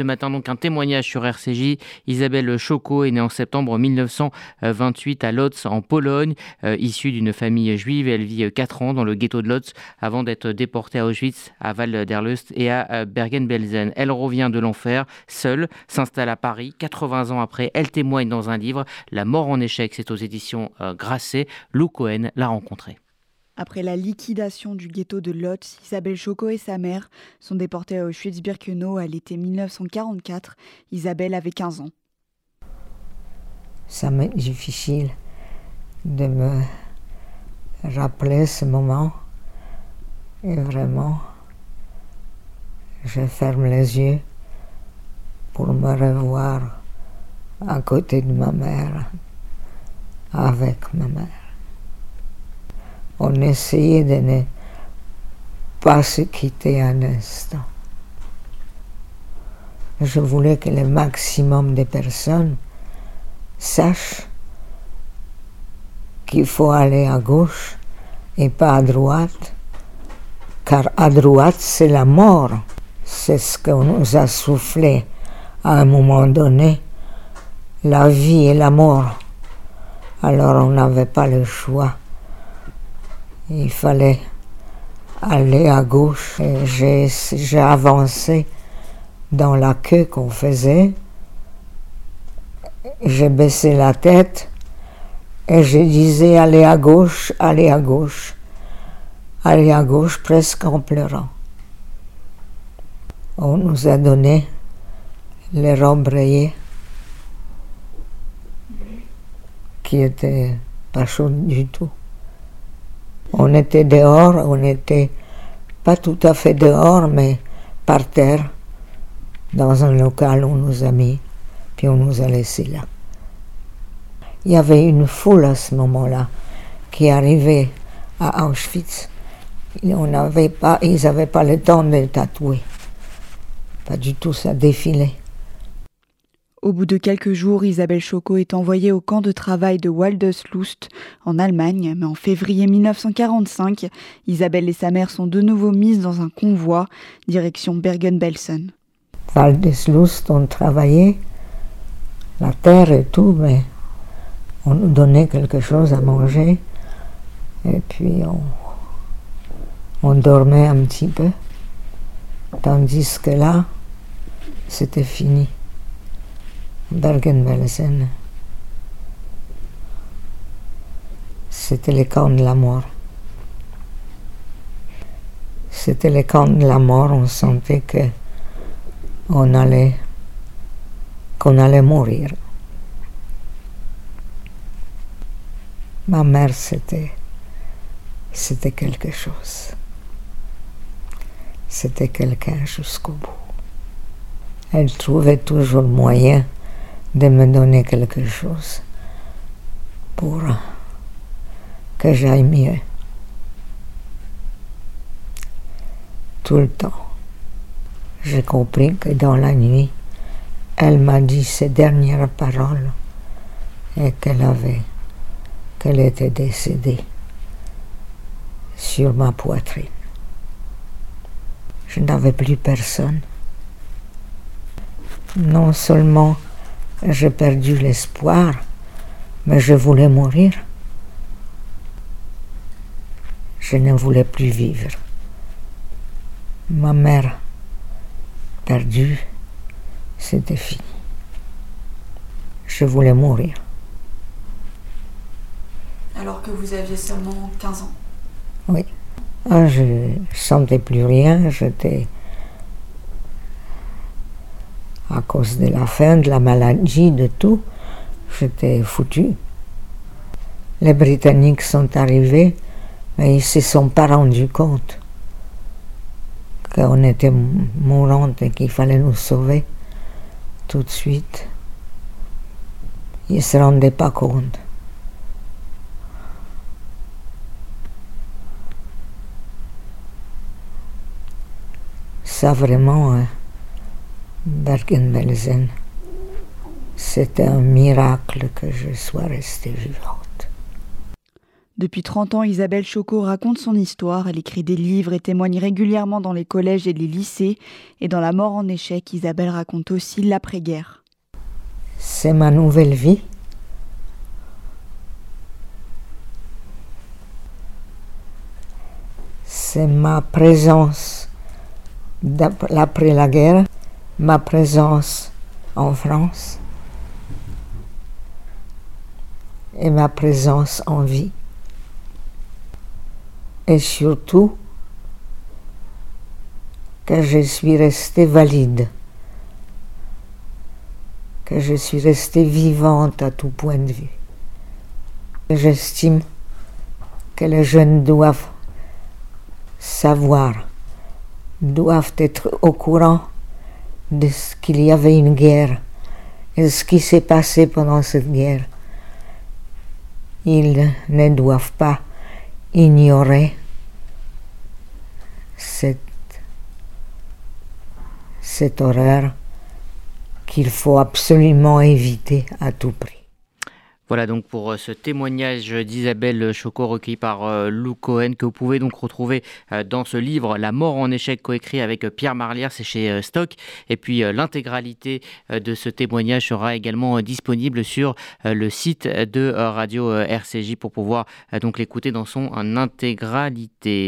ce matin donc un témoignage sur RCJ. Isabelle Choco est née en septembre 1928 à Lodz en Pologne, euh, issue d'une famille juive. Elle vit 4 ans dans le ghetto de Lodz avant d'être déportée à Auschwitz, à Val d'Erlust et à Bergen-Belsen. Elle revient de l'enfer, seule, s'installe à Paris. 80 ans après, elle témoigne dans un livre, La mort en échec, c'est aux éditions Grasset. Lou Cohen l'a rencontrée. Après la liquidation du ghetto de Lodz, Isabelle Choco et sa mère sont déportées à Auschwitz-Birkenau à l'été 1944. Isabelle avait 15 ans. Ça m'est difficile de me rappeler ce moment. Et vraiment, je ferme les yeux pour me revoir à côté de ma mère, avec ma mère on essayait de ne pas se quitter un instant. Je voulais que le maximum de personnes sachent qu'il faut aller à gauche et pas à droite, car à droite c'est la mort. C'est ce qu'on nous a soufflé à un moment donné, la vie et la mort. Alors on n'avait pas le choix il fallait aller à gauche. J'ai avancé dans la queue qu'on faisait. J'ai baissé la tête et je disais allez à gauche, allez à gauche, allez à gauche presque en pleurant. On nous a donné les robes rayées qui étaient pas chaudes du tout. On était dehors, on n'était pas tout à fait dehors, mais par terre, dans un local, on nous a mis, puis on nous a laissés là. Il y avait une foule à ce moment-là qui arrivait à Auschwitz. On pas, ils n'avaient pas le temps de tatouer. Pas du tout, ça défilait. Au bout de quelques jours, Isabelle Choco est envoyée au camp de travail de Waldeslust en Allemagne, mais en février 1945, Isabelle et sa mère sont de nouveau mises dans un convoi direction Bergen-Belsen. Waldeslust, on travaillait la terre et tout, mais on nous donnait quelque chose à manger et puis on, on dormait un petit peu, tandis que là, c'était fini. Bergen-Belsen. C'était le camp de la mort. C'était le camp de la mort, on sentait que on allait, qu'on allait mourir. Ma mère, c'était, c'était quelque chose. C'était quelqu'un jusqu'au bout. Elle trouvait toujours moyen de me donner quelque chose pour que j'aille mieux. Tout le temps. J'ai compris que dans la nuit, elle m'a dit ces dernières paroles et qu'elle avait, qu'elle était décédée sur ma poitrine. Je n'avais plus personne. Non seulement j'ai perdu l'espoir, mais je voulais mourir. Je ne voulais plus vivre. Ma mère perdue, c'était fini. Je voulais mourir. Alors que vous aviez seulement 15 ans Oui. Ah, je ne sentais plus rien, j'étais cause de la faim, de la maladie, de tout, j'étais foutu. Les Britanniques sont arrivés, mais ils ne se sont pas rendus compte qu'on était mourante et qu'il fallait nous sauver tout de suite. Ils se rendaient pas compte. Ça vraiment, hein. Bergen-Belsen. C'était un miracle que je sois restée vivante. Depuis 30 ans, Isabelle Choco raconte son histoire. Elle écrit des livres et témoigne régulièrement dans les collèges et les lycées. Et dans La mort en échec, Isabelle raconte aussi l'après-guerre. C'est ma nouvelle vie. C'est ma présence après la guerre, ma présence en France et ma présence en vie. Et surtout que je suis restée valide, que je suis restée vivante à tout point de vue. J'estime que les jeunes doivent savoir, doivent être au courant de ce qu'il y avait une guerre et ce qui s'est passé pendant cette guerre. Ils ne doivent pas ignorer cette, cette horreur qu'il faut absolument éviter à tout prix. Voilà donc pour euh, ce témoignage d'Isabelle Choco recueilli par euh, Lou Cohen que vous pouvez donc retrouver euh, dans ce livre La mort en échec coécrit avec Pierre Marlière, c'est chez Stock. Et puis l'intégralité de ce témoignage sera également disponible sur le site de Radio RCJ pour pouvoir donc l'écouter dans son intégralité.